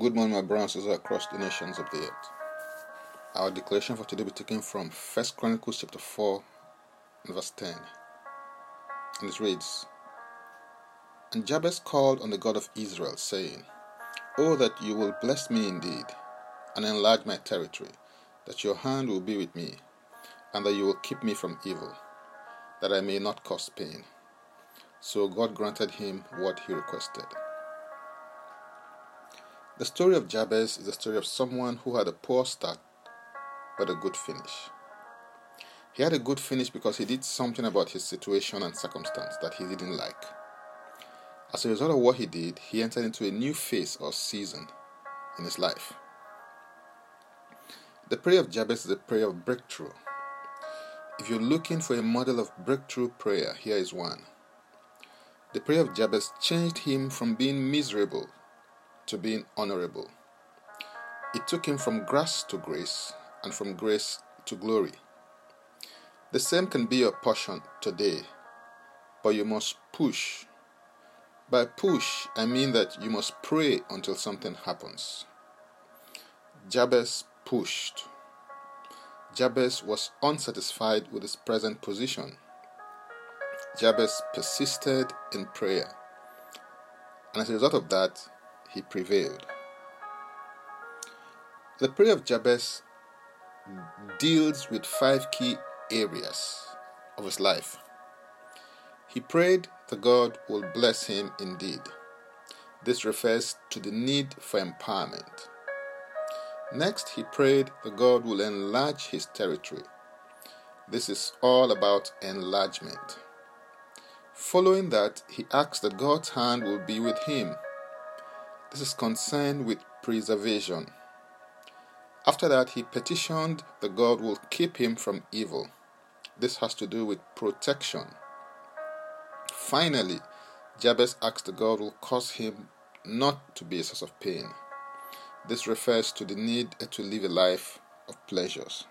Good morning, my brothers across the nations of the earth. Our declaration for today will be taken from 1 Chronicles chapter 4 verse 10. And it reads And Jabez called on the God of Israel, saying, Oh, that you will bless me indeed, and enlarge my territory, that your hand will be with me, and that you will keep me from evil, that I may not cause pain. So God granted him what he requested. The story of Jabez is the story of someone who had a poor start but a good finish. He had a good finish because he did something about his situation and circumstance that he didn't like. As a result of what he did, he entered into a new phase or season in his life. The prayer of Jabez is a prayer of breakthrough. If you're looking for a model of breakthrough prayer, here is one. The prayer of Jabez changed him from being miserable to being honorable. It took him from grass to grace and from grace to glory. The same can be your portion today, but you must push. By push, I mean that you must pray until something happens. Jabez pushed. Jabez was unsatisfied with his present position. Jabez persisted in prayer. And as a result of that, he prevailed. The prayer of Jabez deals with five key areas of his life. He prayed that God will bless him indeed. This refers to the need for empowerment. Next, he prayed that God will enlarge his territory. This is all about enlargement. Following that, he asked that God's hand will be with him this is concerned with preservation. After that, he petitioned that God will keep him from evil. This has to do with protection. Finally, Jabez asked that God will cause him not to be a source of pain. This refers to the need to live a life of pleasures.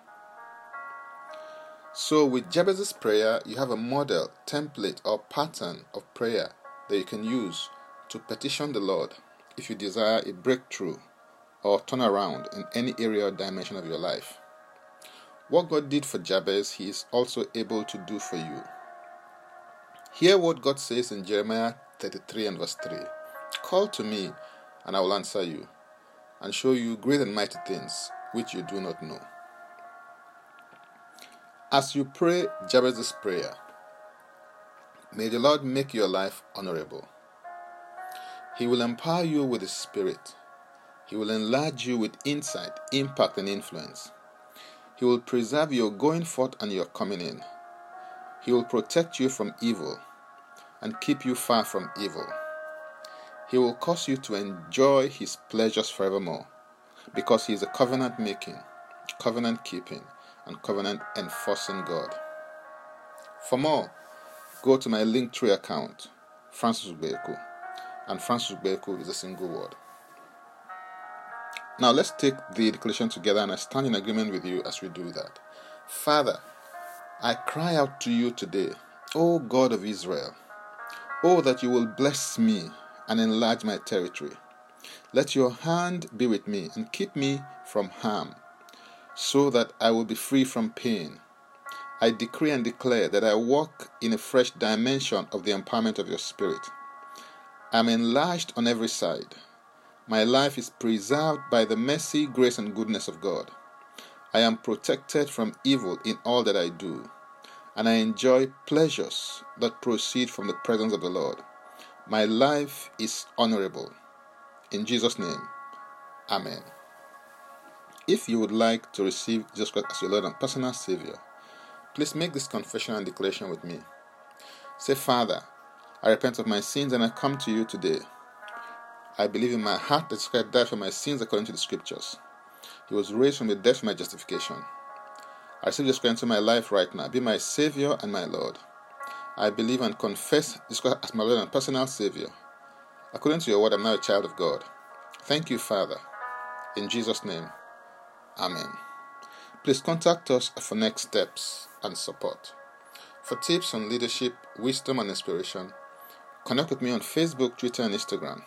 So, with Jabez's prayer, you have a model, template, or pattern of prayer that you can use to petition the Lord if you desire a breakthrough or turnaround in any area or dimension of your life. What God did for Jabez, He is also able to do for you. Hear what God says in Jeremiah 33 and verse 3 Call to me, and I will answer you, and show you great and mighty things which you do not know. As you pray Jabez's prayer, may the Lord make your life honorable. He will empower you with His Spirit. He will enlarge you with insight, impact, and influence. He will preserve your going forth and your coming in. He will protect you from evil and keep you far from evil. He will cause you to enjoy His pleasures forevermore because He is a covenant making, covenant keeping, and covenant enforcing God. For more, go to my Linktree account, Francis and Francis Beku is a single word. Now let's take the declaration together and I stand in agreement with you as we do that. Father, I cry out to you today, O God of Israel, Oh, that you will bless me and enlarge my territory. Let your hand be with me and keep me from harm, so that I will be free from pain. I decree and declare that I walk in a fresh dimension of the empowerment of your Spirit. I am enlarged on every side. My life is preserved by the mercy, grace, and goodness of God. I am protected from evil in all that I do, and I enjoy pleasures that proceed from the presence of the Lord. My life is honorable. In Jesus' name, Amen. If you would like to receive Jesus Christ as your Lord and personal Savior, please make this confession and declaration with me. Say, Father, I repent of my sins and I come to you today. I believe in my heart that Christ died for my sins according to the scriptures. He was raised from the dead for my justification. I receive Jesus Christ into my life right now. Be my Savior and my Lord. I believe and confess Jesus Christ as my Lord and personal Savior. According to your word, I'm now a child of God. Thank you, Father. In Jesus' name, Amen. Please contact us for next steps and support. For tips on leadership, wisdom, and inspiration, Connect with me on Facebook, Twitter, and Instagram.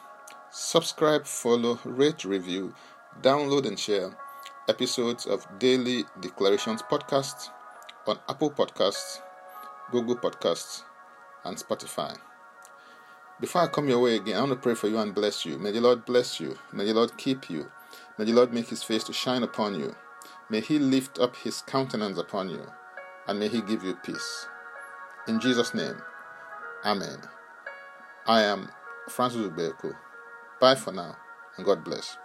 Subscribe, follow, rate, review, download, and share episodes of Daily Declarations podcast on Apple Podcasts, Google Podcasts, and Spotify. Before I come your way again, I want to pray for you and bless you. May the Lord bless you. May the Lord keep you. May the Lord make his face to shine upon you. May he lift up his countenance upon you. And may he give you peace. In Jesus' name, Amen. I am Francis Ubeku. Bye for now, and God bless.